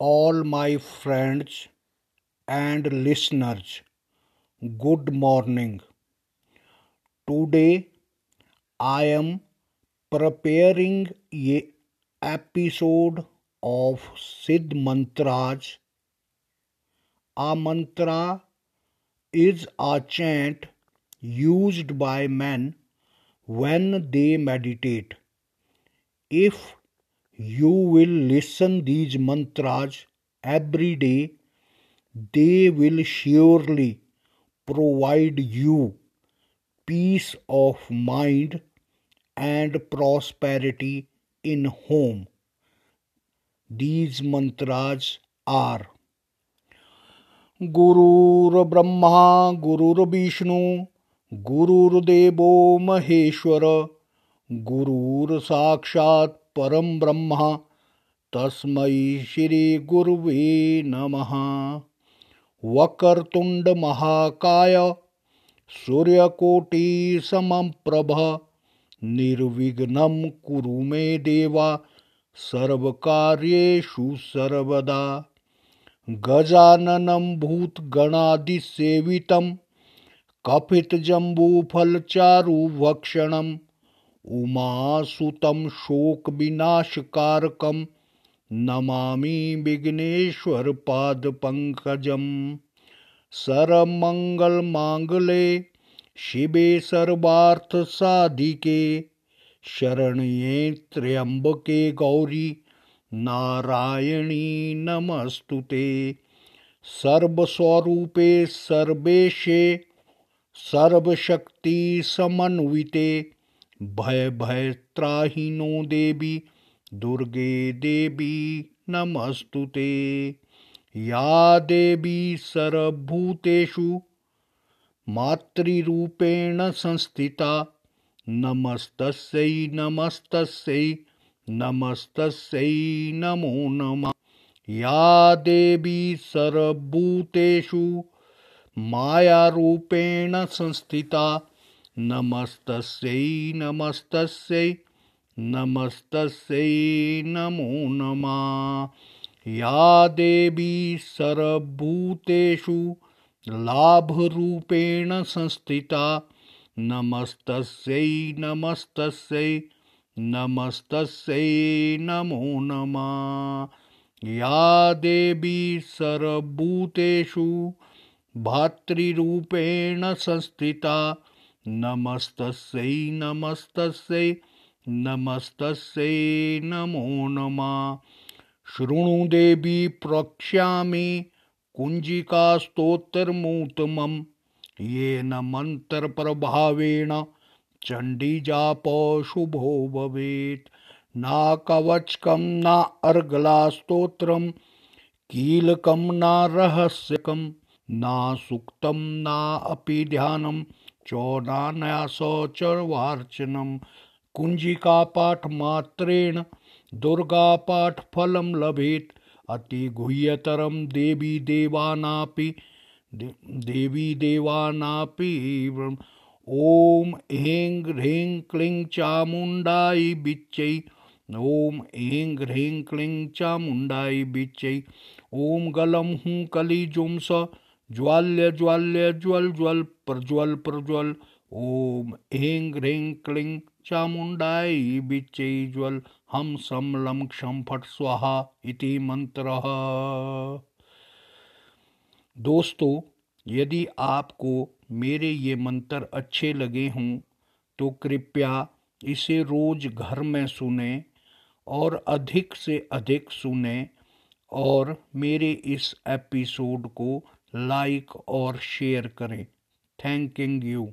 all my friends and listeners. Good morning. Today I am preparing a episode of Siddh Mantras. A mantra is a chant used by men when they meditate. If you will listen these mantras every day they will surely provide you peace of mind and prosperity in home these mantras are गुरुर्ब्रह्मा गुरुर्विष्णु गुरुर्देव महेश्वर गुरुर साक्षात परम ब्रह्म। तस्मै श्री गुरुवे नमः। वक्रतुंड महाकाय सूर्यकोटि समप्रभ निर्विघ्नं कुरु मे देवा। सर्वकार्येषु सर्वदा। गजाननं भूतगणादिसेवितं। कपितजम्बूफलचारुभक्षणम् उमासुतं शोकविनाशकारकं नमामि विघ्नेश्वरपादपङ्कजम् सर्वमङ्गलमाङ्गले शिवे सर्वार्थसाधिके, शरण्ये त्र्यम्बके गौरी नारायणी नमस्तु ते सर्वस्वरूपे सर्वेशे सर्वशक्ति समन्विते भय भय त्राहिनो देवी, दुर्गे देवी नमस्तुते या देवी सर्वभूतेषु, मातृरूपेण संस्थिता। नमस्तस्यै नमस्तस्यै नमस्तस्यै, नमो नमः। या देवी सर्वभूतेषु, मायारूपेण संस्थिता। नमस्तस्यै नमस्तस्यै नमस्तस्यै नमो नमः। या देवी सर्वभूतेषु लाभरूपेण संस्थिता। नमस्तस्यै नमस्तस्यै नमस्तस्यै नमो नमः। या देवी सर्वभूतेषु भातृरूपेण संस्थिता नमस्तस्यै नमस्तस्यै नमस्तस्यै नमो नमः। शृणु देवी प्रक्ष्यामि कुञ्जिकास्तोत्रमुत्तमं येन मन्त्रप्रभावेण चण्डीजापो शुभो भवेत्। न कवचकं, न अर्गलास्तोत्रं कीलकं, न रहस्यकं, न सुक्तं, न अपि ध्यानं चौदान्यासोचर्वार्चनम् कुञ्जिका पाठमात्रेण दुर्गापाठफलं लभेत्। अतिगुह्यतरं देवी देवानापि देवी देवानापि ॐ ऐं ह्रीं क्लीं चामुण्डाय बिच्चै। ॐ ऐं ह्रीं क्लीं चामुण्डाय बिच्चै। ॐ गलं हुं कलिजुंस ज्वाल्य ज्वाल्य ज्वल ज्वल प्रज्वल प्रज्वल ओम ऐं ह्रीं क्लीं चामुण्डाय बिच्चै ज्वल। हम सम लम क्षम फट स्वाहा इति मंत्र। दोस्तों, यदि आपको मेरे ये मंत्र अच्छे लगे हों तो कृपया इसे रोज घर में सुने और अधिक से अधिक सुने और मेरे इस एपिसोड को लाइक और शेयर करें। Thanking you.